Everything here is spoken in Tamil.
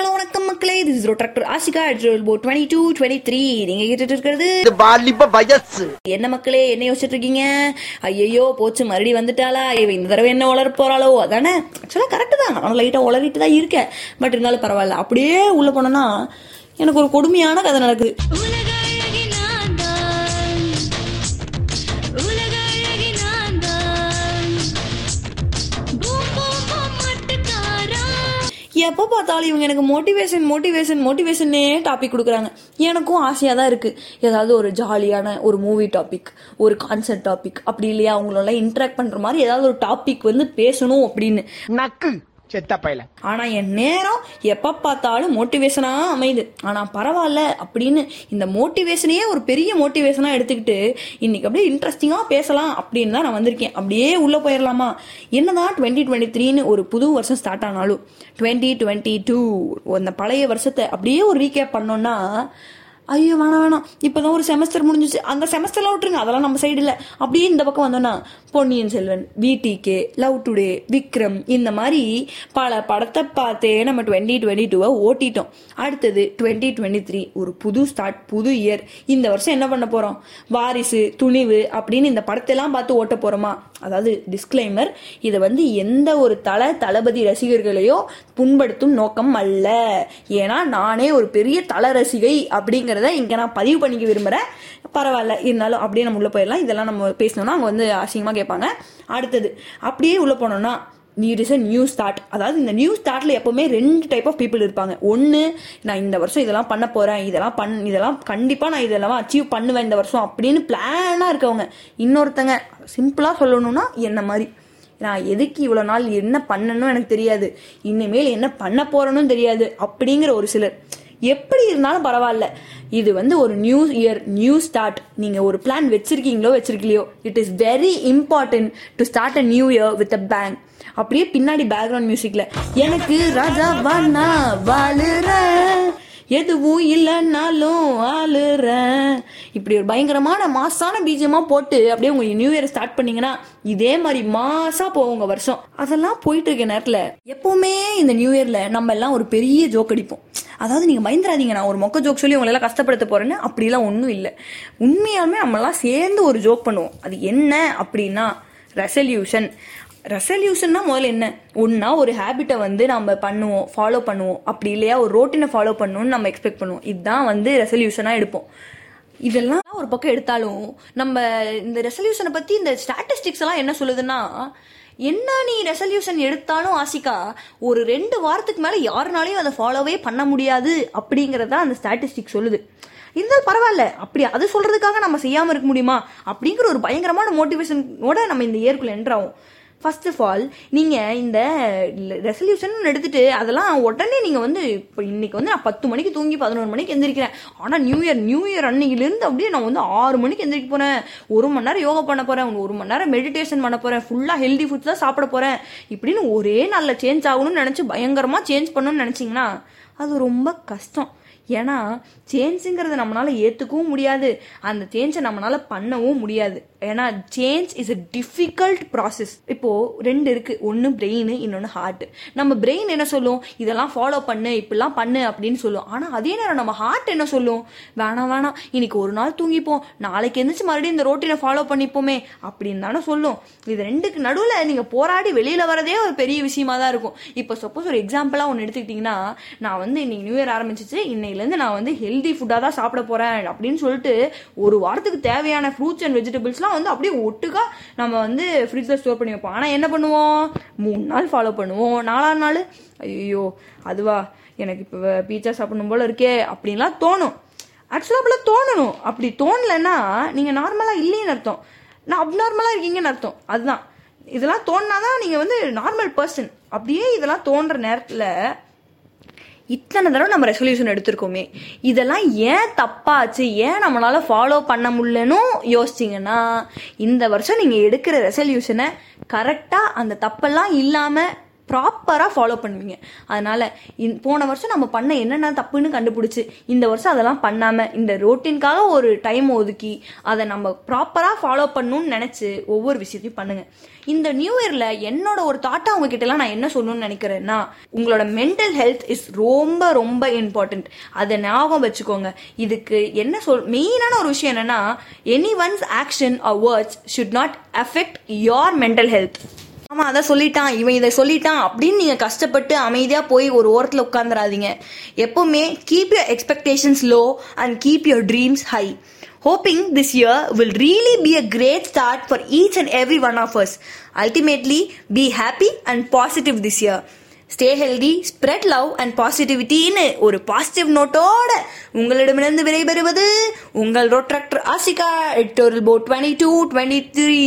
ஹலோ வணக்கம் மக்களே. This is ரோட்ராக்டர் ஆசிகா போ டுவெண்ட்டி டூ டுவெண்ட்டி த்ரீ நீங்க கேட்டுட்டு இருக்கிறது இது வாலிப வயசு. என்ன மக்களே என்ன யோசிச்சுட்டு இருக்கீங்க ஐயோ போச்சு மறுபடி வந்துட்டாளா? இவ இந்த தடவை என்ன உளர போறாளோ? அதானே? ஆக்சுவலா கரெக்ட் தான். நானும் லைட்டா உளறிட்டு தான் இருக்கேன். பட் இருந்தாலும் பரவாயில்ல. அப்படியே உள்ள போனோம்னா எனக்கு ஒரு கொடுமையான கதை நடக்குது. எப்போ பார்த்தாலும் இவங்க எனக்கு மோட்டிவேஷன் மோட்டிவேஷன் மோட்டிவேஷனே டாபிக் கொடுக்குறாங்க. எனக்கும் ஆசையாக தான் இருக்குது ஏதாவது ஒரு ஜாலியான ஒரு மூவி டாபிக் ஒரு கான்சர்ட் டாபிக் அப்படி இல்லையா? அவங்களெல்லாம் இன்ட்ராக்ட் பண்ணுற மாதிரி ஏதாவது ஒரு டாபிக் வந்து பேசணும் அப்படின்னு. நக்கு. செத்த பையல. ஆனா என் நேரம் எப்ப பார்த்தாலும் மோட்டிவேஷனா அமையுது. ஆனா பரவாயில்ல அப்படின்னு இந்த மோட்டிவேஷனையே ஒரு பெரிய மோட்டிவேஷனா எடுத்துக்கிட்டு இன்னைக்கு அப்படியே இன்ட்ரெஸ்டிங்கா பேசலாம் அப்படின்னு தான் நான் வந்திருக்கேன். அப்படியே உள்ள போயிடலாமா என்னதான் டுவெண்ட்டி டுவெண்ட்டி த்ரீன்னு ஒரு புது வருஷம் ஸ்டார்ட் ஆனாலும் டுவெண்ட்டி டுவெண்ட்டி டூ அந்த பழைய வருஷத்தை அப்படியே ஒரு ரீகேப் பண்ணோம்னா ஐயோ வேணாம் வேணாம். இப்போதான் ஒரு செமஸ்டர் முடிஞ்சிச்சு. அந்த செமஸ்டர்லாம் விட்டுருங்க. அதெல்லாம் நம்ம சைடு இல்லை. அப்படியே இந்த பக்கம் வந்தோன்னா Ponniyin Selvan VTK Love Today Vikram இந்த மாதிரி பல படத்தை பார்த்தே நம்ம டுவெண்ட்டி டுவெண்ட்டி டூவை ஓட்டிட்டோம். அடுத்தது டுவெண்ட்டி டுவெண்ட்டி த்ரீ ஒரு புது ஸ்டார்ட் புது இயர் இந்த வருஷம் என்ன பண்ண போறோம்? வாரிசு துணிவு அப்படின்னு இந்த படத்தெல்லாம் பார்த்து ஓட்ட போறோமா? அதாவது டிஸ்க்ளைமர் இதை வந்து எந்த ஒரு தல தளபதி ரசிகர்களையோ புண்படுத்தும் நோக்கம் அல்ல. ஏன்னா நானே ஒரு பெரிய தல ரசிகை அப்படிங்கிற இங்க நான் பதிவு பண்ணிக்க விரும்புறேன். பரவாயில்ல இருந்தாலும் அப்படியே நம்ம உள்ளே போயிடலாம். இதெல்லாம் நம்ம பேசணும்னா அவங்க வந்து அசிங்கமாக கேட்பாங்க. அடுத்தது அப்படியே உள்ளே போனோம்னா new is a new start அதாவது இந்த நியூ ஸ்டார்ட்ல எப்பவுமே ரெண்டு டைப் ஆஃப் பீப்புள் இருப்பாங்க. ஒன்று நான் இந்த வருஷம் இதெல்லாம் பண்ண போறேன் இதெல்லாம் பண் இதெல்லாம் கண்டிப்பாக நான் இதெல்லாம் அச்சீவ் பண்ணுவேன் இந்த வருஷம் அப்படின்னு பிளானாக இருக்கவங்க. இன்னொருத்தங்க சிம்பிளாக சொல்லணும்னா என்ன மாதிரி? நான் எதுக்கு இவ்வளோ நாள் என்ன பண்ணணும் எனக்கு தெரியாது. இனிமேல் என்ன பண்ண போறேன்னு தெரியாது. அப்படிங்கிற ஒரு சிலர். எப்படி இருந்தாலும் பரவாயில்ல. இது வந்து ஒரு நியூ இயர் நியூ ஸ்டார்ட் நீங்க ஒரு பிளான் வச்சிருக்கீங்களோ வச்சிருக்கலையோ it is very important to start a new year with a bang அப்படியே பின்னாடி பேக்ரவுண்ட் மியூசிக்ல எனக்கு ராஜா வானா வாழுற எதுவும் இல்லைன்னாலும் ஆளுற. இப்படி ஒரு பயங்கரமான மாசான பீஜமா போட்டு அப்படியே உங்க நியூ இயர் ஸ்டார்ட் பண்ணீங்கன்னா இதே மாதிரி மாசா போவோங்க வருஷம். அதெல்லாம் போயிட்டு இருக்க நேரத்துல எப்பவுமே இந்த நியூ இயர்ல நம்ம எல்லாம் ஒரு பெரிய ஜோக் அடிப்போம். அதாவது நீங்கள் பயந்துடாதீங்க நான் ஒரு மொக்க ஜோக் சொல்லி உங்களெல்லாம் கஷ்டப்படுத்த போகிறேன்னு அப்படிலாம் ஒன்றும் இல்லை. உண்மையாலுமே நம்மளாம் சேர்ந்து ஒரு ஜோக் பண்ணுவோம். அது என்ன அப்படின்னா ரெசல்யூஷன் ரெசல்யூஷன்னா முதல்ல என்ன? ஒன்றா ஒரு ஹேபிட்டை வந்து நம்ம பண்ணுவோம் ஃபாலோ பண்ணுவோம். அப்படி இல்லையா? ஒரு ரோட்டினை ஃபாலோ பண்ணணும்னு நம்ம எக்ஸ்பெக்ட் பண்ணுவோம். இதுதான் வந்து ரெசல்யூஷனாக எடுப்போம். இதெல்லாம் ஒரு பக்கம் எடுத்தாலும் நம்ம இந்த ரெசல்யூஷனை பற்றி இந்த ஸ்டாட்டிஸ்டிக்ஸ் எல்லாம் என்ன சொல்லுதுன்னா என்ன நீ ரெசல்யூஷன் எடுத்தாலும் ஆசிகா ஒரு ரெண்டு வாரத்துக்கு மேலே யாருனாலையும் அதை ஃபாலோவே பண்ண முடியாது அப்படிங்கிறத அந்த ஸ்டாட்டிஸ்டிக் சொல்லுது. இருந்தாலும் பரவாயில்ல அப்படி அது சொல்றதுக்காக நம்ம செய்யாமல் இருக்க முடியுமா? அப்படிங்கிற ஒரு பயங்கரமான மோட்டிவேஷனோட நம்ம இந்த இயர்க்குள்ள என்ட்ராகும் ஃபர்ஸ்ட் ஆஃப் ஆல் நீங்கள் இந்த ரெசல்யூஷன் எடுத்துட்டு அதெல்லாம் உடனே நீங்கள் வந்து இப்போ இன்றைக்கி வந்து நான் பத்து மணிக்கு தூங்கி பதினோரு மணிக்கு எந்திரிக்கிறேன். ஆனால் நியூ இயர் நியூ இயர் அன்னைக்கிலேருந்து அப்படியே நான் வந்து ஆறு மணிக்கு எந்திரிக்க போகிறேன் ஒரு மணி நேரம் யோகா பண்ண போகிறேன் ஒரு மணி நேரம் மெடிடேஷன் பண்ண போகிறேன் ஃபுல்லாக ஹெல்தி ஃபுட்ஸ் தான் சாப்பிட போகிறேன் இப்படின்னு ஒரே நாளில் சேஞ்ச் ஆகணும்னு நினச்சி பயங்கரமாக சேஞ்ச் பண்ணணும்னு நினச்சிங்கன்னா அது ரொம்ப கஷ்டம். ஏன்னா சேஞ்சுங்கிறத நம்மளால ஏற்றுக்கவும் முடியாது. அந்த சேஞ்சை நம்மளால பண்ணவும் முடியாது. ஏன்னா change is a difficult process இப்போ ரெண்டு இருக்கு. ஒன்று பிரெயின் இன்னொன்று ஹார்ட் நம்ம பிரெயின் என்ன சொல்லும்? இதெல்லாம் ஃபாலோ பண்ணு இப்படிலாம் பண்ணு அப்படின்னு சொல்லும். ஆனால் அதே நேரம் நம்ம ஹார்ட் என்ன சொல்லும்? வேணாம் வேணாம். இன்னைக்கு ஒரு நாள் தூங்கிப்போம். நாளைக்கு எந்திரிச்சு மறுபடியும் இந்த ரோட்டீனை ஃபாலோ பண்ணிப்போமே அப்படின்னு தானே சொல்லும். இது ரெண்டுக்கு நடுவில் நீங்கள் போராடி வெளியில் வரதே ஒரு பெரிய விஷயமா தான் இருக்கும். இப்போ சப்போஸ் ஒரு எக்ஸாம்பிளாக ஒன்று எடுத்துக்கிட்டிங்கன்னா நான் வந்து இன்னைக்கு நியூ இயர் ஆரம்பிச்சிச்சு. இன்னையிலேருந்து நான் வந்து ஹெல்தி ஃபுட்டாக தான் சாப்பிட போகிறேன் அப்படின்னு சொல்லிட்டு ஒரு வாரத்துக்கு தேவையான ஃப்ரூட்ஸ் அண்ட் வெஜிடபிள்ஸ்லாம் வந்து அப்படியே ஒட்டுக்கா நம்ம வந்து ஃப்ரிட்ஜில் ஸ்டோர் பண்ணி வைப்போம். ஆனால் என்ன பண்ணுவோம்? மூணு நாள் ஃபாலோ பண்ணுவோம். நாலாம் நாள் ஐயோ அதுவா எனக்கு இப்போ பீச்சா சாப்பிடணும் போல இருக்கே அப்படின்லாம் தோணும். ஆக்சுவலாக அப்படிலாம் தோணணும். அப்படி தோணலைன்னா நீங்கள் நார்மலாக இல்லைன்னு அர்த்தம். நான் அப்நார்மலாக இருக்கீங்கன்னு அர்த்தம். அதுதான். இதெல்லாம் தோணுனாதான் நீங்கள் வந்து நார்மல் பர்சன் அப்படியே இதெல்லாம் தோன்ற நேரத்தில் இத்தனை தடவை நம்ம ரெசல்யூஷன் எடுத்திருக்கோமே. இதெல்லாம் ஏன் தப்பாச்சு? ஏன் நம்மளால் ஃபாலோ பண்ண முடியலன்னு யோசிச்சிங்கன்னா இந்த வருஷம் நீங்கள் எடுக்கிற ரெசல்யூஷனை கரெக்டாக அந்த தப்பெல்லாம் இல்லாமல் ப்ராப்பராக ஃபாலோ பண்ணுவீங்க. அதனால் இந்- போன வருஷம் நம்ம பண்ண என்னென்ன தப்புன்னு கண்டுபிடிச்சி இந்த வருஷம் அதெல்லாம் பண்ணாமல் இந்த ரோட்டின்காக ஒரு டைம் ஒதுக்கி அதை நம்ம ப்ராப்பராக ஃபாலோ பண்ணணும்னு நினச்சி ஒவ்வொரு விஷயத்தையும் பண்ணுங்கள் இந்த நியூ இயரில் என்னோட ஒரு தாட்டை உங்ககிட்டலாம் நான் என்ன சொல்லணும்னு நினைக்கிறேன்னா உங்களோட மென்டல் ஹெல்த் இஸ் ரொம்ப ரொம்ப இம்பார்ட்டன்ட் அதை ஞாபகம் வச்சுக்கோங்க. இதுக்கு என்ன சொல் மெயினான ஒரு விஷயம் என்னென்னா anyone's action or words should not affect your mental health ஆமா அதை சொல்லிட்டான். இவன் இதை சொல்லிட்டான் அப்படின்னு நீங்க கஷ்டப்பட்டு அமைதியா போய் ஒரு ஓரத்துல உட்காந்துராதீங்க எப்பவுமே keep your expectations low and keep your dreams high hoping this year will really be a great start for each and everyone of us ultimately be happy and positive this year stay healthy spread love and பாசிட்டிவிட்டின்னு ஒரு பாசிட்டிவ் நோட்டோட உங்களிடமிருந்து விடைபெறுவது உங்கள் ரோட்ராக்டர் ஆசிகா எட்டோரில் போ டுவெண்ட்டி டூ டுவெண்ட்டி த்ரீ